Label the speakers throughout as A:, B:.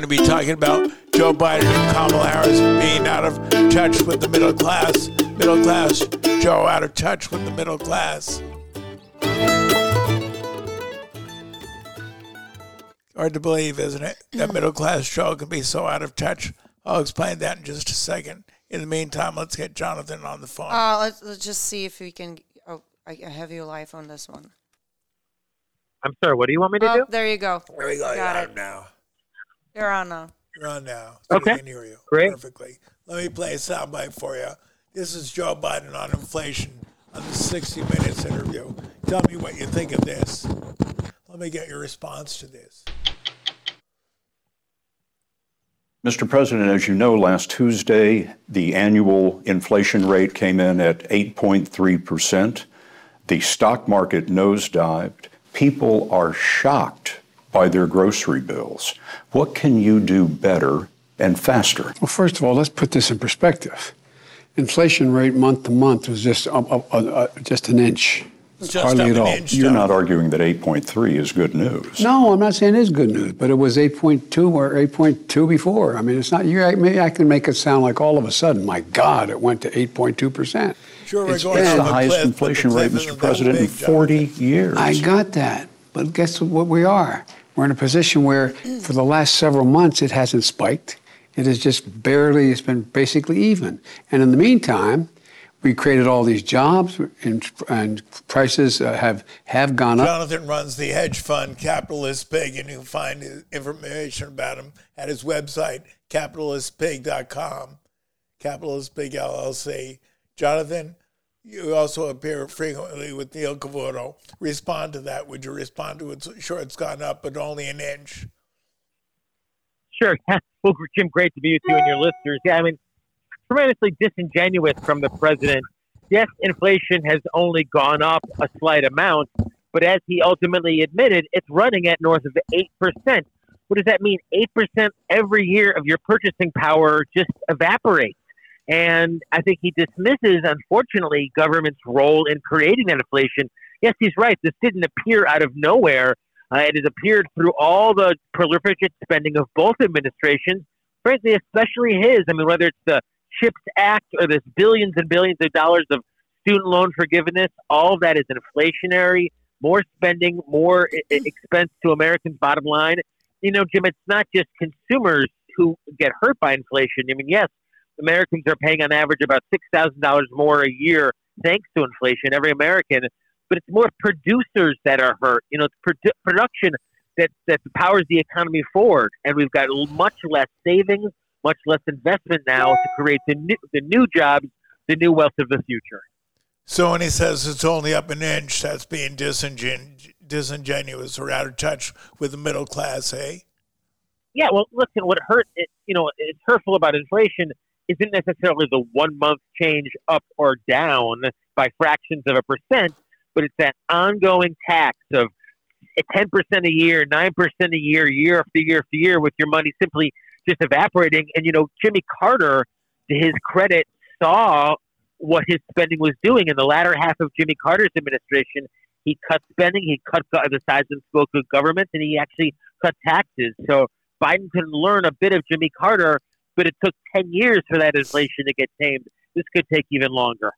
A: going to be talking about Joe Biden and Kamala Harris being out of touch with the middle class. Middle class Joe out of touch with the middle class. Hard to believe, isn't it? That middle class Joe can be so out of touch. I'll explain that in just a second. In the meantime, let's get Jonathan on the phone.
B: Uh, let's, let's just see if we can. Oh, I I have you live on this one.
C: I'm sorry. What do you want me to
B: Oh,
C: do?
B: there you go.
A: there we go.
B: got
A: You're
B: it.
A: now.
B: You're on now.
A: You're on now. So
C: Okay.
A: We can hear you
C: Great.
A: perfectly. Let me play a soundbite for you. This is Joe Biden on inflation on the 60 Minutes interview. Tell me what you think of this. Let me get your response to this.
D: Mr. President, as you know, last Tuesday, the annual inflation rate came in at 8.3%. The stock market nosedived. People are shocked by their grocery bills. What can you do better and faster?
E: Well, first of all, let's put this in perspective. Inflation rate month to month was just uh, uh, uh, just an inch,
A: just
E: hardly at all.
A: inch.
D: You're not arguing that 8.3 is good news.
E: No, I'm not saying it's good news, but it was 8.2 or 8.2 before. I mean, it's not. You maybe I can make it sound like all of a sudden, my God, it went to 8.2 percent.
A: Sure, we're
E: It's
A: going
E: been-
D: the highest
A: cliff, but the
D: inflation rate, Mr. President, in 40
A: Jonathan.
D: years.
E: I got that, but guess what we are? We're in a position where, for the last several months, it hasn't spiked. It has just barely. It's been basically even. And in the meantime, we created all these jobs, and, and prices uh, have have gone up.
A: Jonathan runs the hedge fund Capitalist Pig, and you can find information about him at his website, capitalistpig.com, Capitalist Pig LLC. Jonathan, you also appear frequently with Neil Cavuto. Respond to that. Would you respond to it? Sure, it's gone up, but only an inch.
C: Sure. well, Jim, great to be with you and your listeners. Yeah, I mean, tremendously disingenuous from the president. Yes, inflation has only gone up a slight amount, but as he ultimately admitted, it's running at north of 8%. What does that mean? 8% every year of your purchasing power just evaporates. And I think he dismisses, unfortunately, government's role in creating that inflation. Yes, he's right. This didn't appear out of nowhere. Uh, it has appeared through all the prolific spending of both administrations, frankly, especially his. I mean, whether it's the CHIPS Act or this billions and billions of dollars of student loan forgiveness, all of that is inflationary, more spending, more I- expense to Americans' bottom line. You know, Jim, it's not just consumers who get hurt by inflation. I mean, yes, Americans are paying on average about $6,000 more a year thanks to inflation, every American, but it's more producers that are hurt. You know, it's produ- production that, that powers the economy forward. And we've got much less savings, much less investment now to create the new, the new jobs, the new wealth of the future.
A: So when he says it's only up an inch, that's being disingen- disingenuous or out of touch with the middle class, eh?
C: Yeah, well, listen, what hurt, it, you know, it's hurtful about inflation isn't necessarily the one month change up or down by fractions of a percent, but it's that ongoing tax of 10% a year, 9% a year, year after year after year, with your money simply just evaporating. And, you know, Jimmy Carter, to his credit, saw what his spending was doing in the latter half of Jimmy Carter's administration. He cut spending, he cut the size and scope of government, and he actually cut taxes. So Biden can learn a bit of Jimmy Carter, but it took 10 years for that inflation to get tamed. This could take even longer.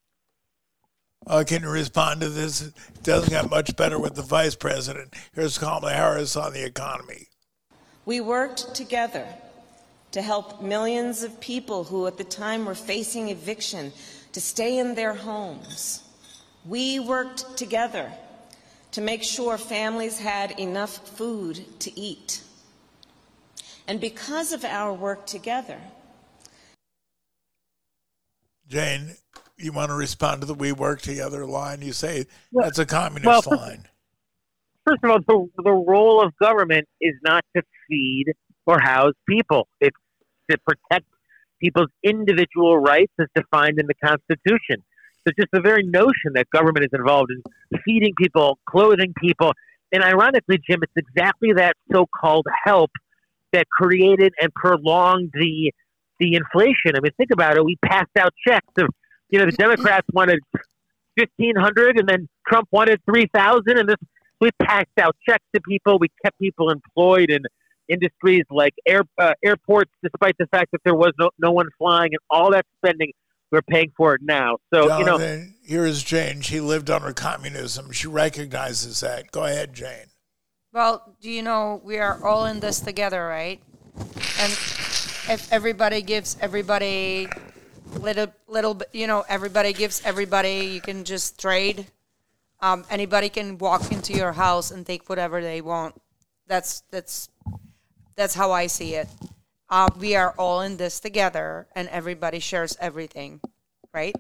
A: Uh, can you respond to this? It doesn't get much better with the vice president. Here's Kamala Harris on the economy.
F: We worked together to help millions of people who at the time were facing eviction to stay in their homes. We worked together to make sure families had enough food to eat. And because of our work together,
A: Jane, you want to respond to the "We work together" line? You say
C: Well-
A: that's a communist
C: well, first-
A: line.
C: First of all, the, the role of government is not to feed or house people. It's to protect people's individual rights as defined in the Constitution. So just the very notion that government is involved in feeding people, clothing people, and ironically, Jim, it's exactly that so-called help that created and prolonged the the inflation. I mean, think about it. We passed out checks of, you know, the Democrats wanted fifteen hundred, and then Trump wanted three thousand, and this we passed out checks to people. We kept people employed in industries like air, uh, airports, despite the fact that there was no, no one flying and all that spending, we're paying for it now. So,
A: Jonathan,
C: you know,
A: here is Jane. She lived under communism. She recognizes that. Go ahead, Jane.
B: Well, do you know we are all in this together, right? And if everybody gives everybody little little you know, everybody gives everybody, you can just trade. Um, anybody can walk into your house and take whatever they want. That's that's that's how I see it. Uh, we are all in this together, and everybody shares everything, right?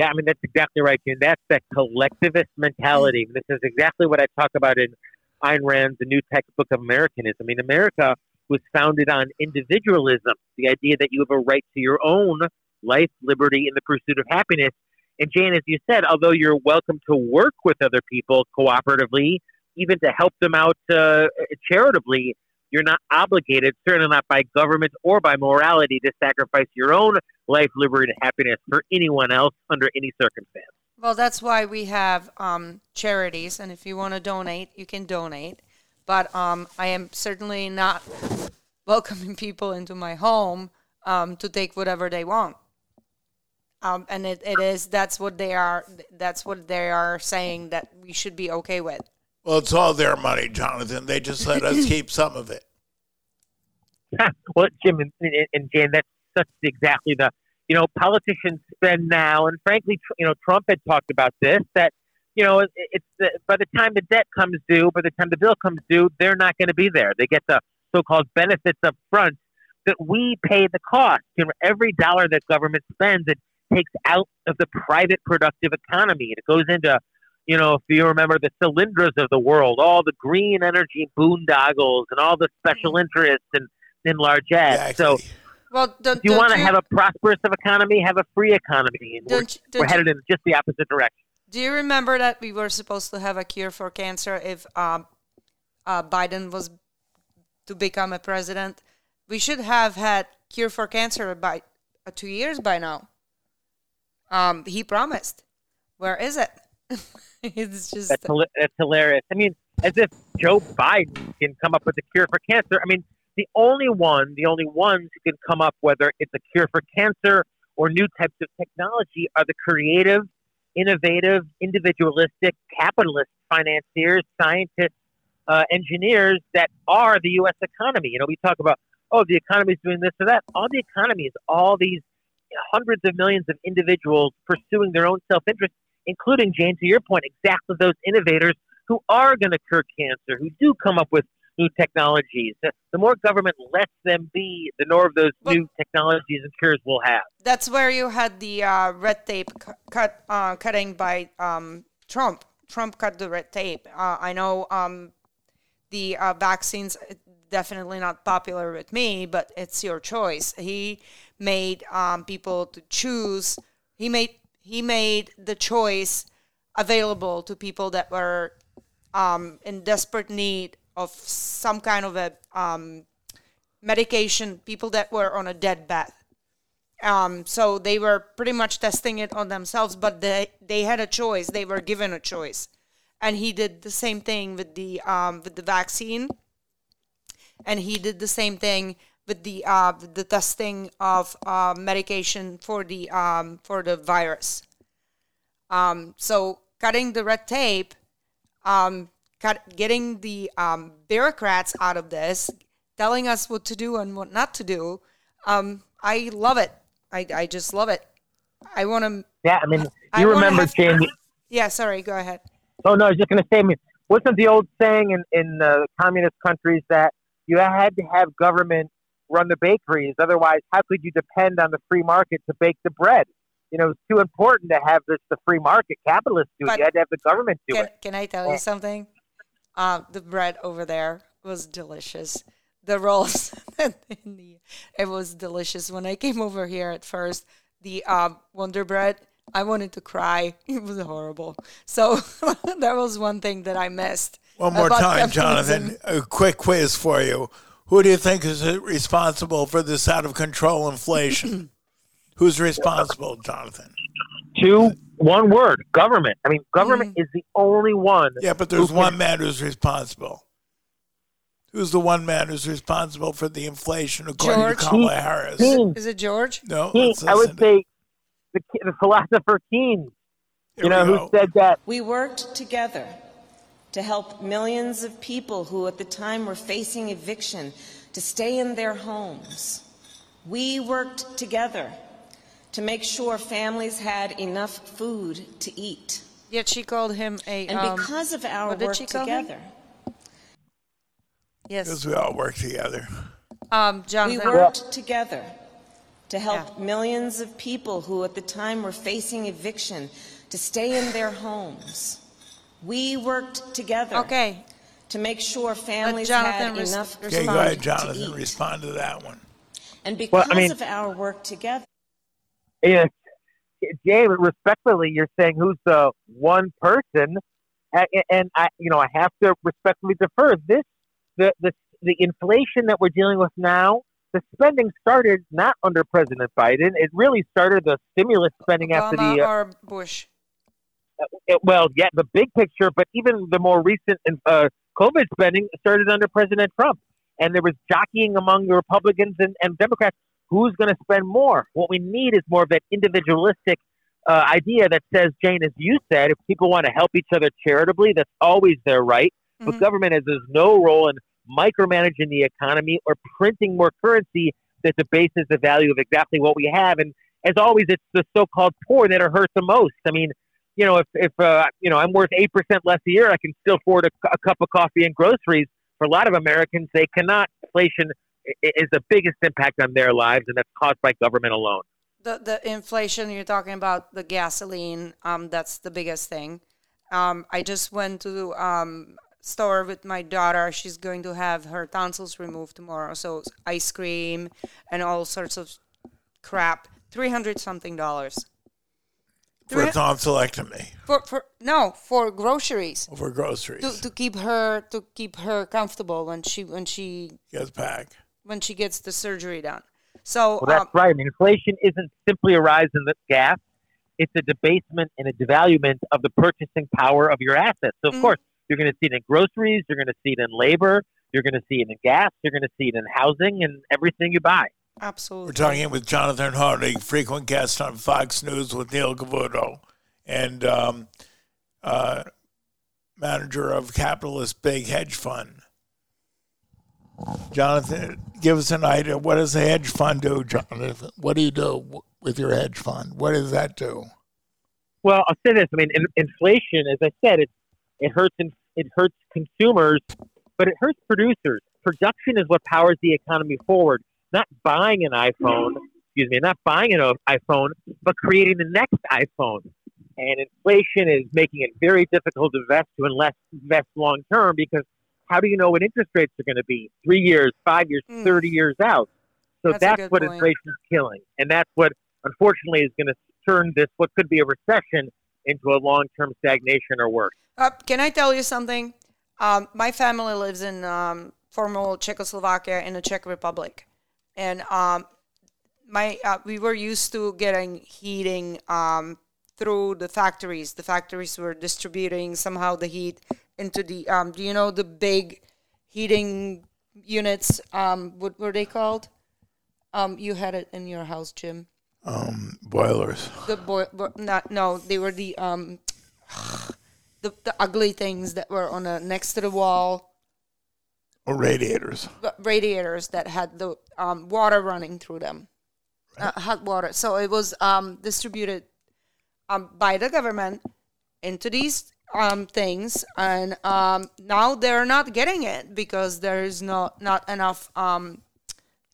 C: Yeah, I mean that's exactly right, Jim. That's that collectivist mentality. This is exactly what I talk about in Ayn Rand's The New Textbook of Americanism. I mean, America was founded on individualism, the idea that you have a right to your own life, liberty, and the pursuit of happiness. And Jane, as you said, although you're welcome to work with other people cooperatively, even to help them out uh, charitably, you're not obligated, certainly not by government or by morality, to sacrifice your own life, liberty, and happiness for anyone else under any circumstance.
B: Well, that's why we have um, charities, and if you want to donate, you can donate. But um, I am certainly not welcoming people into my home um, to take whatever they want. Um, and it, it is that's what they are that's what they are saying that we should be okay with.
A: Well, it's all their money, Jonathan. They just let us keep some of it.
C: well, Jim and, and, Jan, that's such exactly the you know politicians spend now, and frankly, tr- you know Trump had talked about this that you know it, it's the, by the time the debt comes due, by the time the bill comes due, they're not going to be there. They get the so-called benefits up front that we pay the cost. You know, every dollar that government spends, it takes out of the private productive economy, it goes into you know, if you remember the Solyndras of the world, all the green energy boondoggles and all the special interests and in large ads.
A: Exactly.
C: So,
B: Well, don't,
C: you
B: don't
C: want to have a prosperous of economy, have a free economy, and we're,
B: Don't you- don't
C: we're headed in just the opposite direction.
B: Do you remember that we were supposed to have a cure for cancer if um, uh, Biden was to become a president? We should have had cure for cancer by uh, two years by now. Um, he promised. Where is it? it's just
C: That's, that's hilarious. I mean, as if Joe Biden can come up with a cure for cancer. I mean, the only one, the only ones who can come up, whether it's a cure for cancer or new types of technology, are the creative, innovative, individualistic, capitalist financiers, scientists, uh, engineers that are the U.S. economy. You know, we talk about, oh, the economy is doing this or that. All the economy is all these hundreds of millions of individuals pursuing their own self-interest, including, Jane, to your point, exactly those innovators who are going to cure cancer, who do come up with new technologies. The, more government lets them be, the more of those
B: Well-
C: new technologies and cures we'll have.
B: that's where you had the uh, red tape cu- cut uh, cutting by um, Trump. Trump cut the red tape. Uh, I know um, the uh, vaccines uh, definitely not popular with me, but it's your choice. He made um, people to choose. He made he made the choice available to people that were um, in desperate need of some kind of a um, medication. People that were on a deathbed. Um, so they were pretty much testing it on themselves, but they they had a choice. They were given a choice, and he did the same thing with the um, with the vaccine, and he did the same thing with the uh, the testing of uh, medication for the um, for the virus. Um, so cutting the red tape, um, cut, getting the um, bureaucrats out of this, telling us what to do and what not to do. Um, I love it. I, I just love it. I want to.
C: Yeah, I mean, you
B: wanna
C: remember, Jane.
B: Yeah, sorry. Go ahead.
C: Oh no, I was just going to say. I mean, wasn't the old saying in in uh, communist countries that you had to have government run the bakeries, otherwise, how could you depend on the free market to bake the bread? You know, it's too important to have this the free market capitalists do it. You had to have the government do
B: Can,
C: it.
B: can I tell you something? Uh, the bread over there was delicious. The rolls, in the, it was delicious. When I came over here at first, the uh, Wonder Bread, I wanted to cry. It was horrible. So that was one thing that I missed.
A: One more time. Jonathan. A quick quiz for you. Who do you think is responsible for this out of control inflation? Who's responsible, Jonathan?
C: Two, one word, government. I mean, government
B: Mm.
C: is the only one.
A: Yeah, but there's one
C: can-
A: man who's responsible. Who's the one man who's responsible for the inflation, according
B: George?
A: to Kamala Harris?
C: Keynes,
B: Is it George?
A: No,
C: Keynes, I would say the, the philosopher Keynes,
A: Here
C: you know, who said that
F: We worked together to help millions of people who at the time were facing eviction to stay in their homes. We worked together to make sure families had enough food to eat.
B: Yet she called him a.
F: And
B: um,
F: because of our
B: what did
F: work
B: she call him?
F: together,
B: yes,
A: Because we all work together.
B: um,
F: we
B: Jonathan.
F: worked together to help
B: Yeah.
F: millions of people who at the time were facing eviction to stay in their homes. We worked together
B: Okay,
F: to make sure families
B: Jonathan
F: had
B: res-
F: enough
A: Okay,
B: respond.
A: go ahead,
F: to
A: Jonathan.
F: eat.
A: Respond to that one.
F: And because
C: Well, I mean-
F: of our work together,
C: Yeah, Jay, respectfully, you're saying who's the one person, A- and I, you know, I have to respectfully defer. This, the the the inflation that we're dealing with now, the spending started not under President Biden. It really started the stimulus spending after
B: Obama
C: the, uh,
B: or Bush?
C: It- well, yeah, the big picture, but even the more recent uh, COVID spending started under President Trump, and there was jockeying among the Republicans and, and Democrats who's going to spend more. What we need is more of that individualistic uh, idea that says, Jane, as you said, if people want to help each other charitably, that's always their right. But
B: Mhm.
C: government has there's no role in micromanaging the economy or printing more currency that debases the value of exactly what we have. And as always, it's the so-called poor that are hurt the most. I mean, you know, if if uh, you know I'm worth eight percent less a year, I can still afford a, a cup of coffee and groceries. For a lot of Americans, they cannot. Inflation is the biggest impact on their lives, and that's caused by government alone.
B: the the inflation you're talking about the gasoline um that's the biggest thing um i just went to um store with my daughter she's going to have her tonsils removed tomorrow so ice cream and all sorts of crap 300 something dollars
A: For a
B: Three-
A: tonsillectomy,
B: for for no for groceries
A: for groceries.
B: to, to keep her to keep her comfortable when she when she
A: Gets back.
B: when she gets the surgery done so
C: Well, that's
B: um,
C: right. I mean, inflation isn't simply a rise in the gas; it's a debasement and a devaluement of the purchasing power of your assets. So, of
B: Mhm.
C: course, you're going to see it in groceries, you're going to see it in labor, you're going to see it in gas, you're going to see it in housing, and everything you buy.
B: Absolutely
A: We're talking with Jonathan Hoenig, frequent guest on Fox News with Neil Cavuto, and um, uh, manager of Capitalist Pig Hedge Fund. Jonathan, give us an idea. What does a hedge fund do, Jonathan? What do you do with your hedge fund? What does that do?
C: Well, I'll say this: I mean, in, inflation, as I said, it it hurts in, it hurts consumers, but it hurts producers. Production is what powers the economy forward. Not buying an iPhone, excuse me, not buying an iPhone, but creating the next iPhone. And inflation is making it very difficult to invest to invest, invest long term because how do you know what interest rates are going to be three years, five years,
B: Mm.
C: thirty years out? So
B: That's
C: that's, what
B: point.
C: inflation is killing, and that's what unfortunately is going to turn this what could be a recession into a long-term stagnation or worse.
B: Uh, can I tell you something? Um, my family lives in um, former Czechoslovakia in the Czech Republic, and um, my uh, we were used to getting heating um, through the factories. The factories were distributing somehow the heat into the. Um, do you know the big heating units? Um, what were they called? Um, you had it in your house, Jim.
A: Um, boilers.
B: The boy, bo- not no, they were the um, the the ugly things that were on a next to the wall
A: Or radiators.
B: radiators that had the um, water running through them, uh, hot water. So it was um, distributed um, by the government into these um, things, and um, now they're not getting it because there is not not enough um,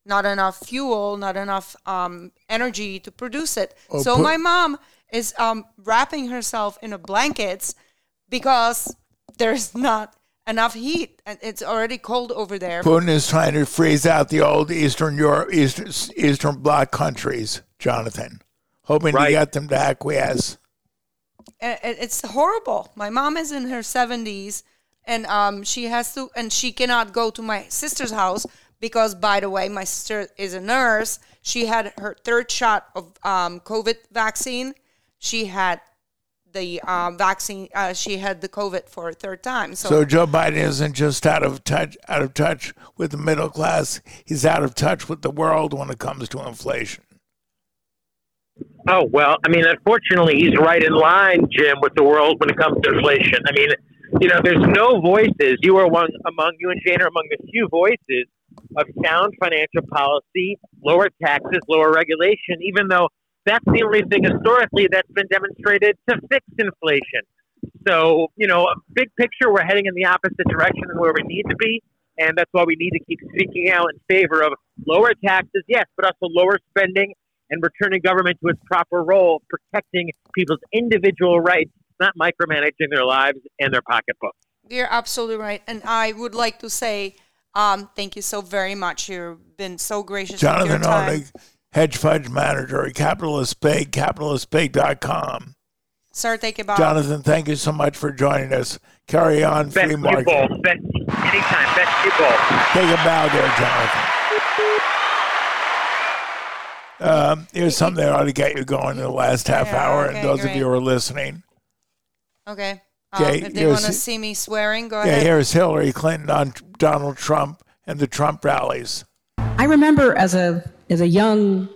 B: not enough fuel, not enough um, energy to produce it.
A: Oh,
B: so
A: put-
B: my mom is um, wrapping herself in a blankets because there's not enough heat and it's already cold over there.
A: Putin is trying to freeze out the old Eastern Europe, Eastern, Eastern Bloc countries, Jonathan, hoping to
C: Right.
A: get them to acquiesce.
B: it's horrible. My mom is in her 70s and um, she has to, and she cannot go to my sister's house because, by the way, my sister is a nurse. She had her third shot of um, COVID vaccine. She had the um, vaccine. Uh, she had the COVID for a third time. So,
A: So Joe Biden isn't just out of touch out of touch with the middle class. He's out of touch with the world when it comes to inflation.
C: Oh well, I mean, unfortunately, he's right in line, Jim, with the world when it comes to inflation. I mean, you know, there's no voices. You are one among you and Jane are among the few voices of sound financial policy, lower taxes, lower regulation. Even though that's the only thing historically that's been demonstrated to fix inflation. So, you know, big picture, we're heading in the opposite direction than where we need to be. And that's why we need to keep speaking out in favor of lower taxes, yes, but also lower spending and returning government to its proper role, protecting people's individual rights, not micromanaging their lives and their pocketbooks.
B: You're absolutely right. And I would like to say um, thank you so very much. You've been so gracious
A: Jonathan
B: with your time.
A: Hoenig, hedge fund manager at Capitalist Pig, capitalistpig.com.
B: Sir, thank you, back.
A: Jonathan, thank you so much for joining us. Carry on,
C: Best
A: free market.
C: both. Best, anytime. Best you both.
A: Take a bow there, Jonathan. Um, here's something that ought to get you going in the last half
B: Yeah,
A: hour,
B: okay,
A: and those of you who are listening.
B: Okay. Um,
A: Okay,
B: if they want to see me swearing, go
A: Yeah,
B: ahead.
A: here's Hillary Clinton on Donald Trump and the Trump rallies.
G: I remember as a as a young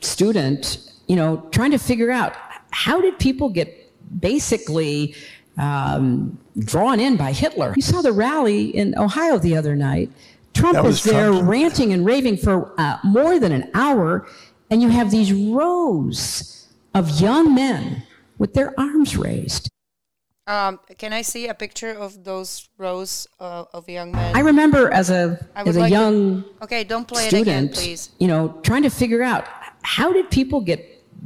G: student, you know, trying to figure out how did people get basically um, drawn in by Hitler. You saw the rally in Ohio the other night. Trump
A: That was
G: is there
A: Trump.
G: ranting and raving for uh, more than an hour, and you have these rows of young men with their arms raised.
B: Um, can I see a picture of those rows uh, of young men?
G: I remember as a
B: I
G: as a
B: like to-
G: young
B: okay, don't play it again, please.
G: you know, trying to figure out how did people get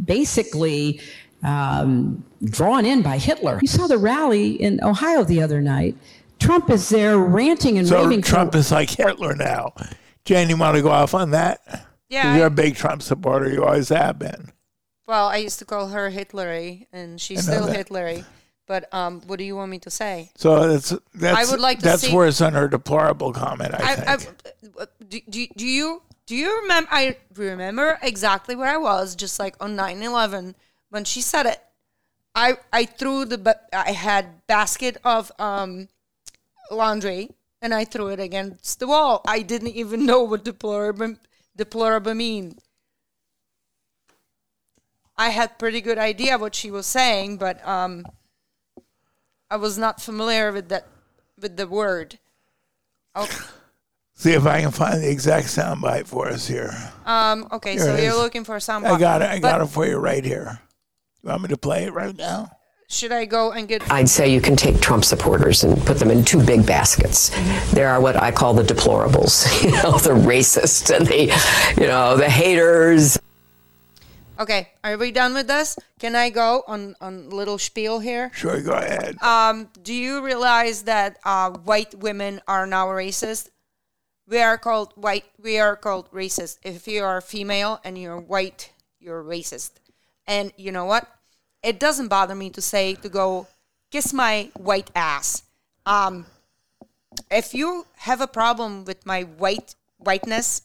G: basically um, drawn in by Hitler. You saw the rally in Ohio the other night. Trump is there ranting and
A: So
G: raving.
A: Trump
G: for,
A: is like Hitler now. Jane, you want to go off on that?
B: Yeah,
A: You're
B: I-
A: a big Trump supporter. You always have been.
B: Well, I used to call her Hitlery, and she's still
A: that.
B: Hitlery. But um, what do you want me to say?
A: So that's that's
B: would like to
A: that's
B: see-
A: worse than her deplorable comment. I,
B: I,
A: think.
B: I, do, do, do you do you remember? I remember exactly where I was, just like on 9-11 when she said it. I I threw the ba- I had basket of um laundry and I threw it against the wall. I didn't even know what deplorable deplorable mean. I had pretty good idea what she was saying, but um, I was not familiar with that with the word. Oh,
A: See if I can find the exact soundbite for us here.
B: um, okay,
A: Here
B: so you're looking for some.
A: I got it. I got
B: but
A: it for you right here. You want me to play it right now?
B: Should I go and get?
H: I'd say you can take Trump supporters and put them in two big baskets. There are what I call the deplorables, you know, the racists and the, you know, the haters.
B: Okay, are we done with this? Can I go on on little spiel here?
A: Sure, go ahead.
B: Um, do you realize that uh, white women are now racist? We are called white. We are called racist. If you are female and you're white, you're racist. And you know what? It doesn't bother me to say to go kiss my white ass. Um, if you have a problem with my white whiteness,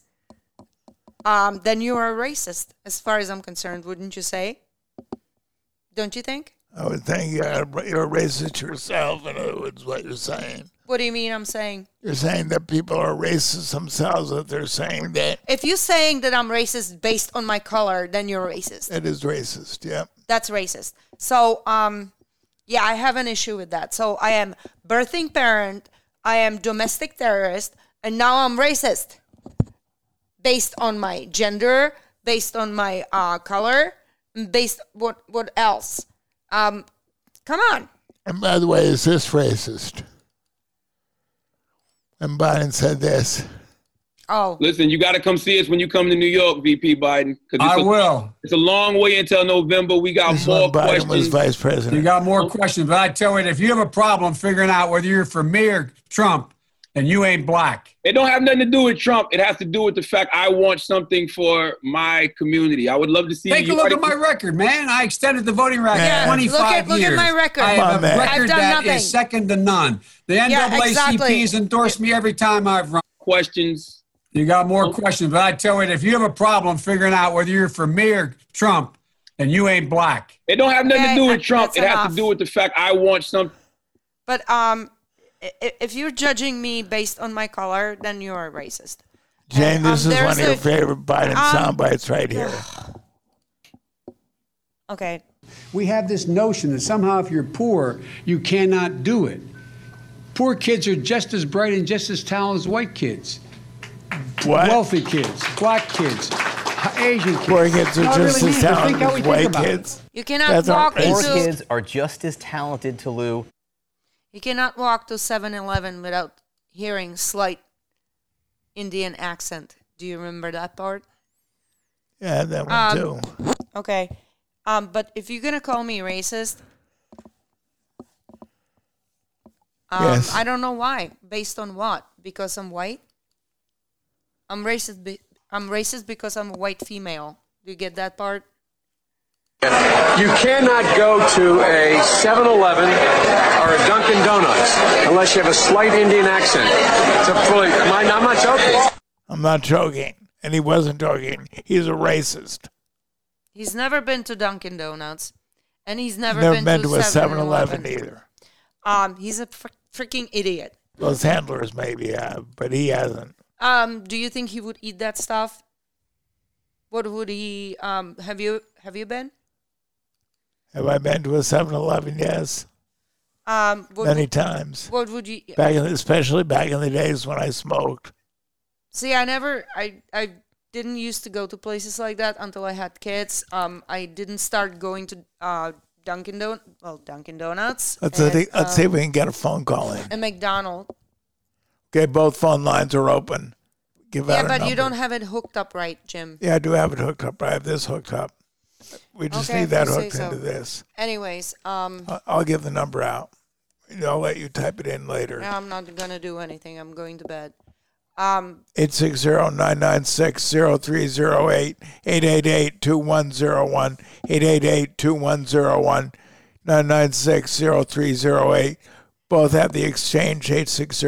B: um, then you are a racist, as far as I'm concerned. Wouldn't you say? Don't you think?
A: I would think you're, you're a racist yourself, in other words, what you're saying.
B: What do you mean? I'm saying.
A: You're saying that people are racist themselves if they're saying that
B: If you're saying that I'm racist based on my color, then you're racist.
A: it is racist. Yeah.
B: That's racist. So, um, yeah, I have an issue with that. So I am birthing parent, I am domestic terrorist, and now I'm racist based on my gender, based on my uh, color, based what what else? Um, come on.
A: And by the way, is this racist? And Biden said this.
B: Oh,
I: Listen, you got to come see us when you come to New York, VP Biden. 'cause it's
J: I
I: a-
J: will.
I: It's a long way until November. We got
A: This
I: more
A: when Biden was
I: questions.
A: vice president.
J: You got more questions, but I tell you, if you have a problem figuring out whether you're for me or Trump, then you ain't black.
I: It don't have nothing to do with Trump. It has to do with the fact I want something for my community. I would love to see
J: Take
I: you.
J: a look
I: already-
J: at my record, man. I extended the voting record
A: Yeah.
J: 25
B: Look at- look at my record.
J: I
A: Come on,
J: have a
A: man.
B: I've
J: record
B: done
J: that is
B: nothing.
J: second to none. The
B: Yeah,
J: NAACP's
B: exactly.
J: endorsed me every time I've run.
I: questions.
J: You got more questions, but I tell you, if you have a problem figuring out whether you're for me or Trump, and you ain't black.
I: It don't have nothing
B: Okay,
I: to do with
B: that-
I: Trump.
B: that's
I: It has to do with the fact I want some.
B: But um, i- i- if you're judging me based on my color, then you are racist.
A: Jane,
B: And,
A: this
B: um,
A: is one of your
B: a-
A: favorite Biden
B: um,
A: sound bites right here.
B: Okay.
E: We have this notion that somehow if you're poor, you cannot do it. Poor kids are just as bright and just as talented as white kids.
A: What?
E: Wealthy kids, black kids, Asian kids.
A: Poor kids are
E: No,
A: just
E: really
A: as
E: means it. Think
A: talented as white
E: about it.
A: kids.
B: You cannot
A: That's not
B: walk
A: racist.
K: Poor kids are just as talented to Lou.
B: You cannot walk to 7-Eleven without hearing slight Indian accent. Do you remember that part?
A: Yeah, that one
B: Um,
A: too.
B: Okay. Um, but if you're gonna call me racist, um,
A: Yes.
B: I don't know why. Based on what? Because I'm white. I'm racist. Be- I'm racist because I'm a white female. Do you get that part?
L: You cannot go to a 7 Eleven or a Dunkin' Donuts unless you have a slight Indian accent. It's a fully, am I- I'm not joking.
A: I'm not joking. And he wasn't joking. He's a racist.
B: He's never been to Dunkin' Donuts, and he's never,
A: Never
B: been,
A: been
B: to,
A: to a 7
B: 7-Eleven.
A: Eleven either.
B: Um, he's a fr- freaking idiot.
A: Those handlers maybe have, but he hasn't.
B: Um, do you think he would eat that stuff? What would he? Um, have you have you been?
A: Have I been to a 7 Eleven? Yes,
B: Um, what,
A: many times.
B: What would you?
A: Back in, especially back in the days when I smoked.
B: See, I never, I, I didn't used to go to places like that until I had kids. Um, I didn't start going to uh Dunkin' Don, well, Dunkin' Donuts.
A: Let's,
B: and,
A: see, let's see if
B: um,
A: we can get a phone call in.
B: And McDonald's.
A: Okay, both phone lines are open. Give
B: Yeah,
A: out a
B: but you don't have it hooked up right, Jim.
A: Yeah, I do have it hooked up. I have this hooked up. We just
B: Okay,
A: need that hooked
B: so.
A: into this.
B: Anyways, um,
A: I'll give the number out. I'll let you type it in later.
B: I'm not gonna do anything. I'm going to bed. Um,
A: 860-996-0308, 888-2101, 888-2101, 996-0308. Both have the exchange 860,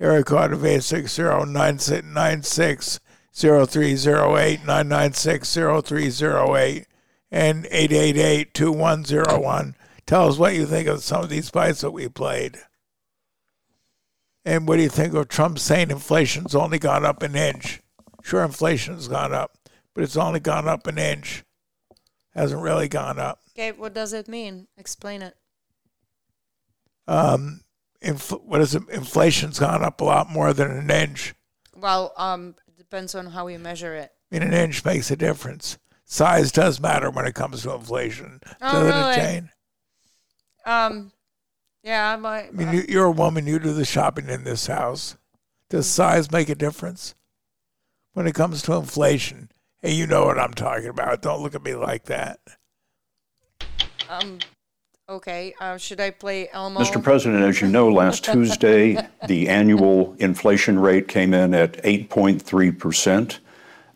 A: area code of 860-996-0308, 996-0308, and 888-2101. Tell us what you think of some of these fights that we played. And what do you think of Trump saying inflation's only gone up an inch? Sure, inflation's gone up, but it's only gone up an inch. Hasn't really gone up.
B: okay, what does it mean? Explain it.
A: Um, inf- what is it? Inflation's gone up a lot more than an inch.
B: Well, um, depends on how you measure it.
A: I mean, an inch makes a difference. Size does matter when it comes to inflation.
B: Oh,
A: doesn't
B: really?
A: it, Jane?
B: Um, yeah, my,
A: I mean, you, you're a woman. You do the shopping in this house. Does size make a difference when it comes to inflation? Hey, you know what I'm talking about. Don't look at me like that.
B: um, okay. Uh, should I play Elmo?
D: Mr. President, as you know, last Tuesday, the annual inflation rate came in at 8.3%.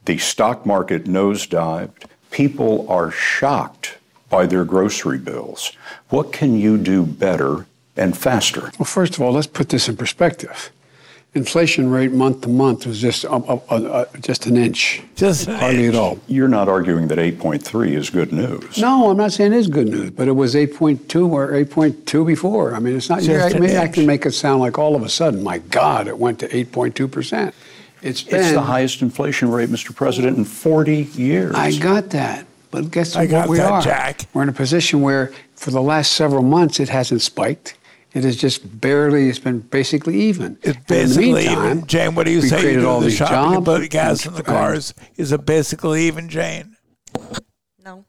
D: The stock market nosedived. People are shocked by their grocery bills. What can you do better and faster?
E: Well, first of all, let's put this in perspective. Inflation rate month to month was just uh, uh, uh, just an inch,
A: Just
E: hardly
A: inch.
E: at all.
D: You're not arguing that 8.3 is good news.
E: No, I'm not saying it is good news, but it was 8.2 or 8.2 before. I mean, it's not.
A: Just
E: I,
A: an
E: mean, I can make it sound like all of a sudden, my God, it went to 8.2 percent. It's been.
D: It's the highest inflation rate, Mr. President, in 40 years.
E: I got that, but guess
A: I
E: what
A: got
E: we
A: that,
E: are?
A: Jack.
E: We're in a position where, for the last several months, it hasn't spiked. It is just barely. It's been basically even.
A: It's
E: And in the
A: basically
E: meantime,
A: even. Jane, what do you
E: we
A: say? You
E: created
A: do
E: all
A: the
E: these
A: shopping and
E: jobs
A: put gas in the cars. Is it basically even, Jane?
B: No.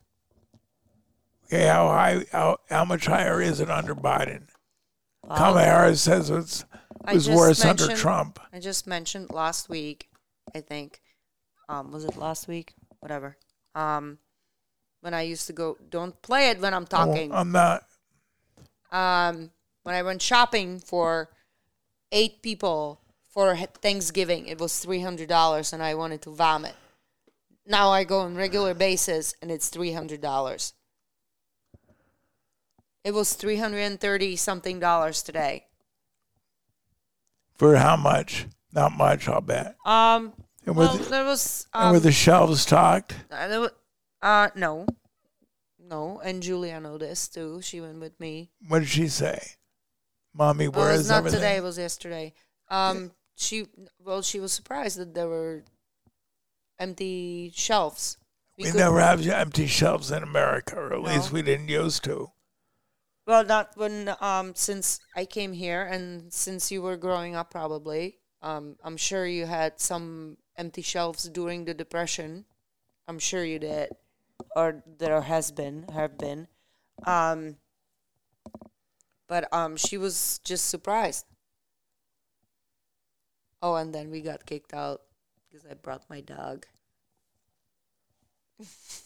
A: Okay, how high? How, how much higher is it under Biden? Kamala Harris says it's
B: I
A: was worse under Trump.
B: I just mentioned last week, I think. Um, was it last week? Whatever. Um, when I used to go, don't play it when I'm talking.
A: Oh, I'm not.
B: um, when I went shopping for eight people for Thanksgiving, it was three hundred dollars, and I wanted to vomit. Now I go on regular basis, and it's three hundred dollars. It was three hundred and thirty something dollars today.
A: For how much? Not much, I'll bet.
B: Um,
A: And were
B: well,
A: the-
B: there was
A: and
B: um,
A: were the shelves stocked?
B: uh, uh, no, No, and Julia noticed too. She went with me.
A: What did she say? Mommy, where
B: it was
A: is
B: not
A: everything?
B: today. It was yesterday. Um, she well, she was surprised that there were empty shelves.
A: We,
B: could-
A: never have empty shelves in America, or at
B: No.
A: least we didn't used to.
B: Well, not when um since I came here and since you were growing up, probably. Um, I'm sure you had some empty shelves during the depression. I'm sure you did, or there has been have been. Um, but um, she was just surprised. Oh, and then we got kicked out because I brought my dog.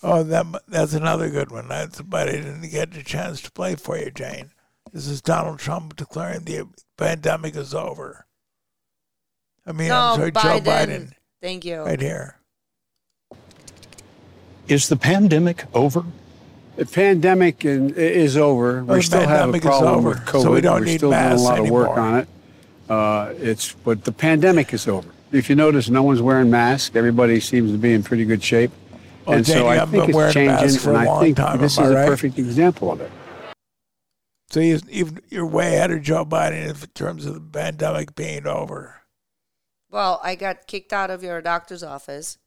A: Oh, that that's another good one. That's but I didn't get the chance to play for you, Jane. This is Donald Trump declaring the pandemic is over. I mean,
B: no,
A: I'm sorry,
B: Biden.
A: Joe Biden,
B: Thank you.
A: right here.
D: Is the pandemic over?
E: The pandemic is over.
A: Well,
E: we
A: the
E: still have a
A: pandemic is
E: problem
A: over,
E: with COVID.
A: so we don't
E: We're
A: need
E: still doing a
A: masks
E: lot of work
A: anymore.
E: on it. Uh, it's but the pandemic is over. If you notice, no one's wearing masks. Everybody seems to be in pretty good shape.
A: Well,
E: and
A: Jane,
E: so I
A: haven't
E: think
A: been
E: it's
A: wearing
E: changing,
A: masks for a
E: and I
A: long
E: think
A: time,
E: this is
A: I
E: a
A: right?
E: perfect example of it.
A: So you, you've, you're way ahead of Joe Biden in terms of the pandemic being over.
B: Well, I got kicked out of your doctor's office.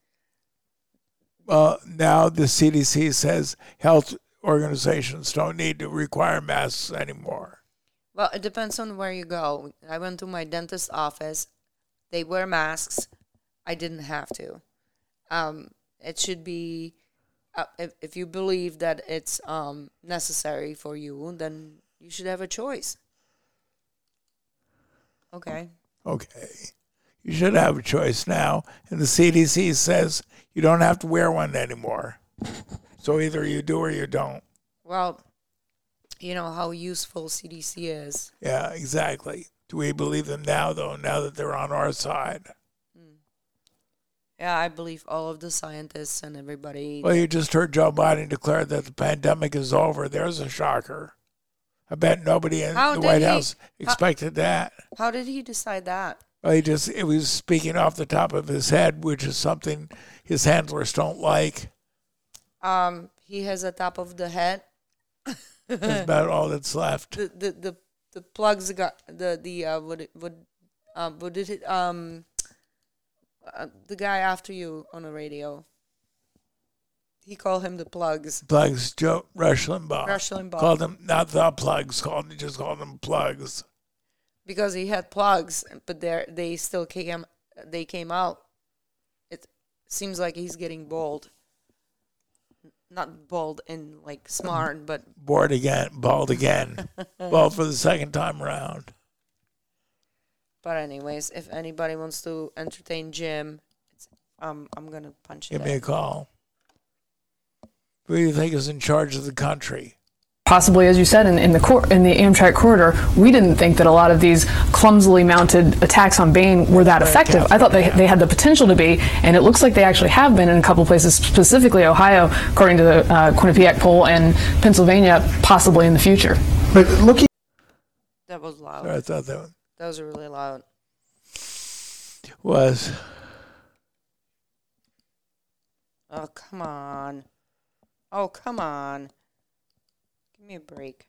A: Well, now the CDC says health organizations don't need to require masks anymore.
B: Well, it depends on where you go. I went to my dentist's office. They wear masks. I didn't have to. Um, it should be, uh, if, if you believe that it's um, necessary for you, then you should have a choice. Okay.
A: Okay. You should have a choice now. And the CDC says you don't have to wear one anymore. So either you do or you don't.
B: Well, you know how useful CDC is.
A: Yeah, exactly. Do we believe them now, though, now that they're on our side?
B: Yeah, I believe all of the scientists and everybody.
A: Well, you just heard Joe Biden declare that the pandemic is over. There's a shocker. I bet nobody in
B: How
A: the White
B: he-
A: House
B: how-
A: expected that.
B: How did he decide that?
A: Well, he just it was speaking off the top of his head, which is something his handlers don't like.
B: Um, he has a top of the head.
A: That's about all that's left.
B: the the the, the plugs got the the uh what it- what um what did it um uh, the guy after you on the radio he called him the plugs
A: Plugs, Joe Rush Limbaugh.
B: Rush Limbaugh.
A: Called him not the plugs. Called just called them plugs.
B: because he had plugs but they they still came they came out it seems like he's getting bald. not bald and like smart but
A: Bored again, bald again, bald for the second time around.
B: But anyways if anybody wants to entertain jim it's, um i'm gonna punch it
A: Give me a call. Who do you think is in charge of the country?
M: Possibly, as you said, in, in the cor- in the Amtrak corridor, we didn't think that a lot of these clumsily mounted attacks on Bain were that effective. I thought they, they had the potential to be, and it looks like they actually have been in a couple places, specifically Ohio, according to the uh, Quinnipiac poll, and Pennsylvania, possibly in the future.
E: But looking
B: that was loud
A: I thought that
B: that was really loud
A: was
B: Oh, come on. Oh, come on. Give me a break.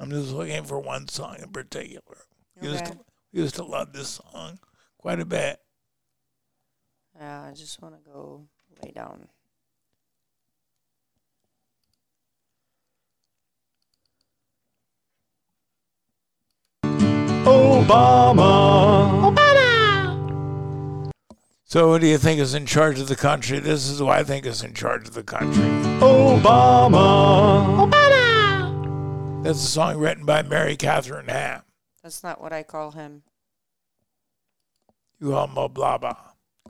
A: I'm just looking for one song in particular. We used,
B: Okay.
A: to, used to love this song quite a bit.
B: Yeah, I just want to go lay down.
N: Obama. Obama.
A: So, who do you think is in charge of the country? This is who I think is in charge of the country.
N: Obama. Obama.
A: That's a song written by Mary Catherine Ham.
B: That's not what I call him.
A: You call him a blah blah.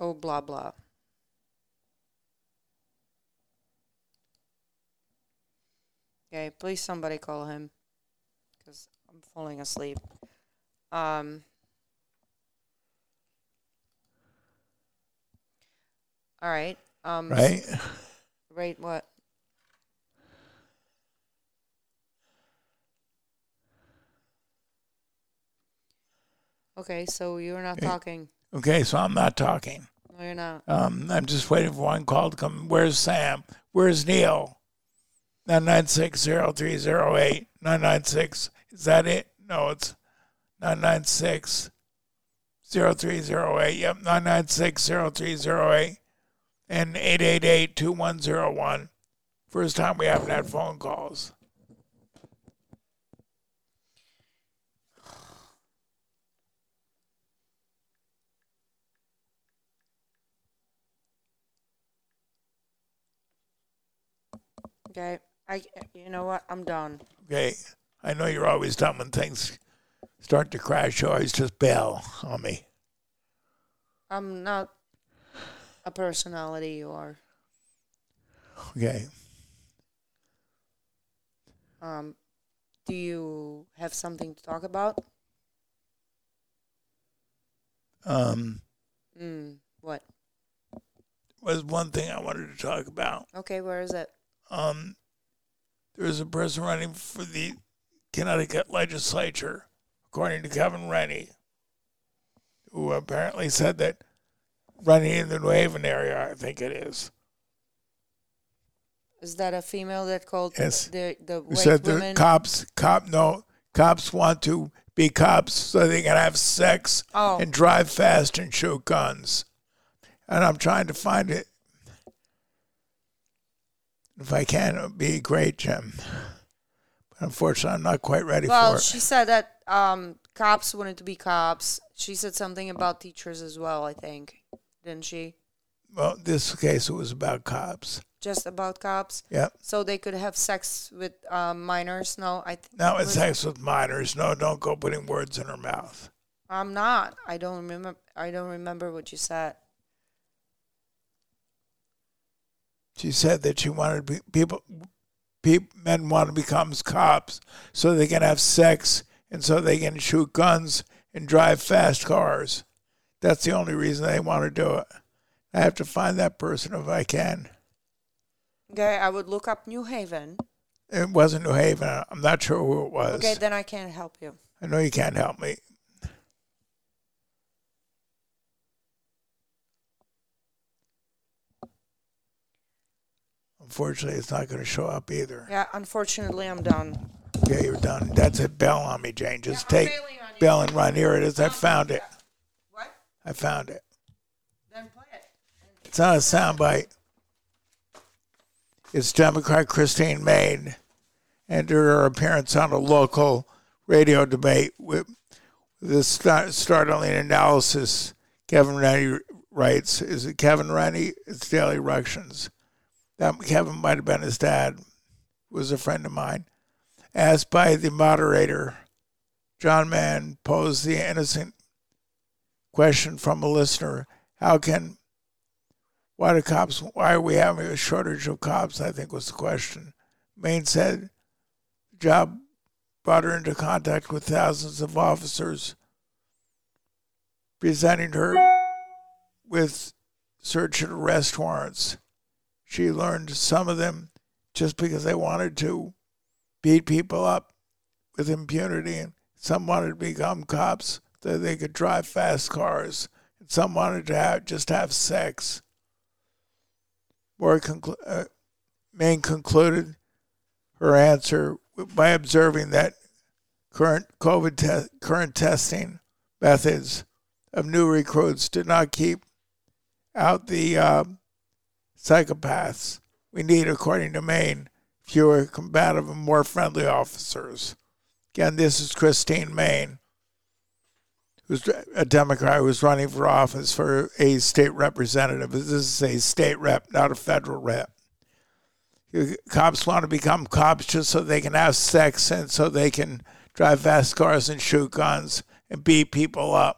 B: Oh, blah, blah. Okay, please somebody call him. Because I'm falling asleep. Um. All right. Um,
A: Right?
B: Right, what? Okay, so you're not talking.
A: Okay, so I'm not talking.
B: No, you're not.
A: Um, I'm just waiting for one call to come. Where's Sam? Where's Neil? 996-0308. 996. Is that it? No, it's 996 0308. Yep, 996 0308. And 888 2101. First time we haven't had phone calls.
B: Okay. I. You know what? I'm done.
A: Okay. I know you're always done when things start to crash. Always just bail on me.
B: I'm not a personality. You are.
A: Okay.
B: Um, do you have something to talk about?
A: Um,
B: Mm, what?
A: was one thing I wanted to talk about.
B: Okay, where is it?
A: Um, there's a person running for the Connecticut legislature, according to Kevin Rennie, who apparently said that running in the New Haven area, I think it is,
B: Is that a female that called
A: Yes.
B: the the
A: who
B: white
A: said the
B: women?
A: cops, cop, no, cops want to be cops so they can have sex
B: Oh.
A: and drive fast and shoot guns. And I'm trying to find it. If I can, it would be great, Jim. But unfortunately, I'm not quite ready
B: well,
A: for it.
B: Well, she said that um, cops wanted to be cops. She said something about teachers as well. I think, didn't she?
A: Well, this case it was about cops.
B: Just about cops.
A: Yeah.
B: So they could have sex with um, minors. No, I. Th-
A: Now it's sex with minors. No, don't go putting words in her mouth.
B: I'm not. I don't remember. I don't remember what you said.
A: She said that she wanted to be, people, peop men want to become cops so they can have sex and so they can shoot guns and drive fast cars. That's the only reason they want to do it. I have to find that person if I can.
B: Okay, I would look up New Haven.
A: It wasn't New Haven. I'm not sure who it was.
B: Okay, then I can't help you.
A: I know you can't help me. Unfortunately, it's not going to show up either.
B: Yeah, unfortunately, I'm done.
A: Okay, you're done. That's it. Bell on me, Jane. Just take Bell and run. Here it is. I found it.
B: What?
A: I found it.
B: Then play it.
A: It's not a soundbite. It's Democrat Christine Maine and her appearance on a local radio debate with the startling analysis. Kevin Rennie writes, "Is it Kevin Rennie? It's Daily Ructions. That Kevin might have been his dad. Was a friend of mine." Asked by the moderator, John Mann posed the innocent question from a listener: How can why do cops why are we having a shortage of cops i think was the question. Maine said the job brought her into contact with thousands of officers presenting her with search and arrest warrants. She learned some of them just because they wanted to beat people up with impunity and some wanted to become cops so they could drive fast cars and some wanted to have, just have sex Moore conclu- uh, Maine concluded her answer by observing that current COVID te- current testing methods of new recruits did not keep out the uh, psychopaths. We need, according to Maine, fewer combative and more friendly officers. Again, this is Christine Maine, who's a Democrat who's running for office for a state representative. This is a state rep, not a federal rep. Cops want to become cops just so they can have sex and so they can drive fast cars and shoot guns and beat people up.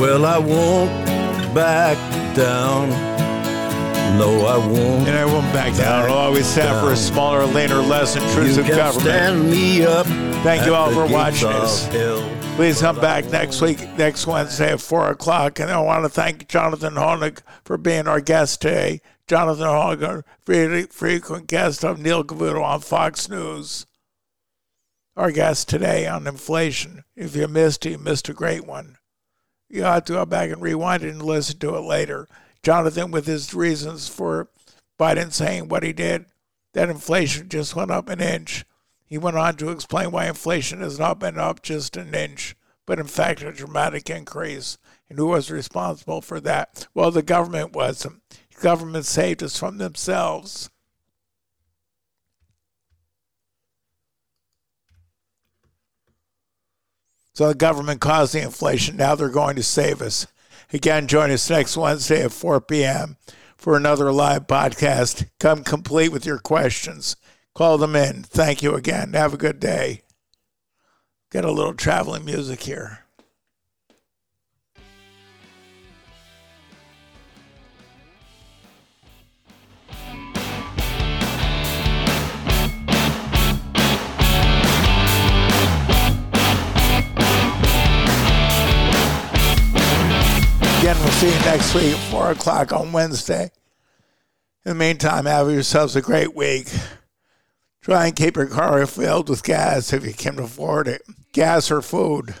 N: Well, I won't back down. No, I won't.
A: And I won't back down. I'll always stand for a smaller, leaner, less intrusive
N: you can
A: government.
N: Stand me up
A: Thank you all for watching
N: hell.
A: Please come back next week, next Wednesday at 4 o'clock. And I want to thank Jonathan Hoenig for being our guest today. Jonathan Hoenig, frequent guest of Neil Cavuto on Fox News. Our guest today on inflation. If you missed you missed a great one. You have to go back and rewind it and listen to it later. Jonathan, with his reasons for Biden saying what he did, that inflation just went up an inch. He went on to explain why inflation has not been up just an inch, but in fact a dramatic increase. And who was responsible for that? Well, the government was. The government saved us from themselves. So the government caused the inflation. Now they're going to save us. Again, join us next Wednesday at 4 p.m. for another live podcast. Come complete with your questions. Call them in. Thank you again. Have a good day. Get a little traveling music here. Again, we'll see you next week at 4 o'clock on Wednesday. In the meantime, have yourselves a great week. Try and keep your car filled with gas if you can afford it. Gas or food.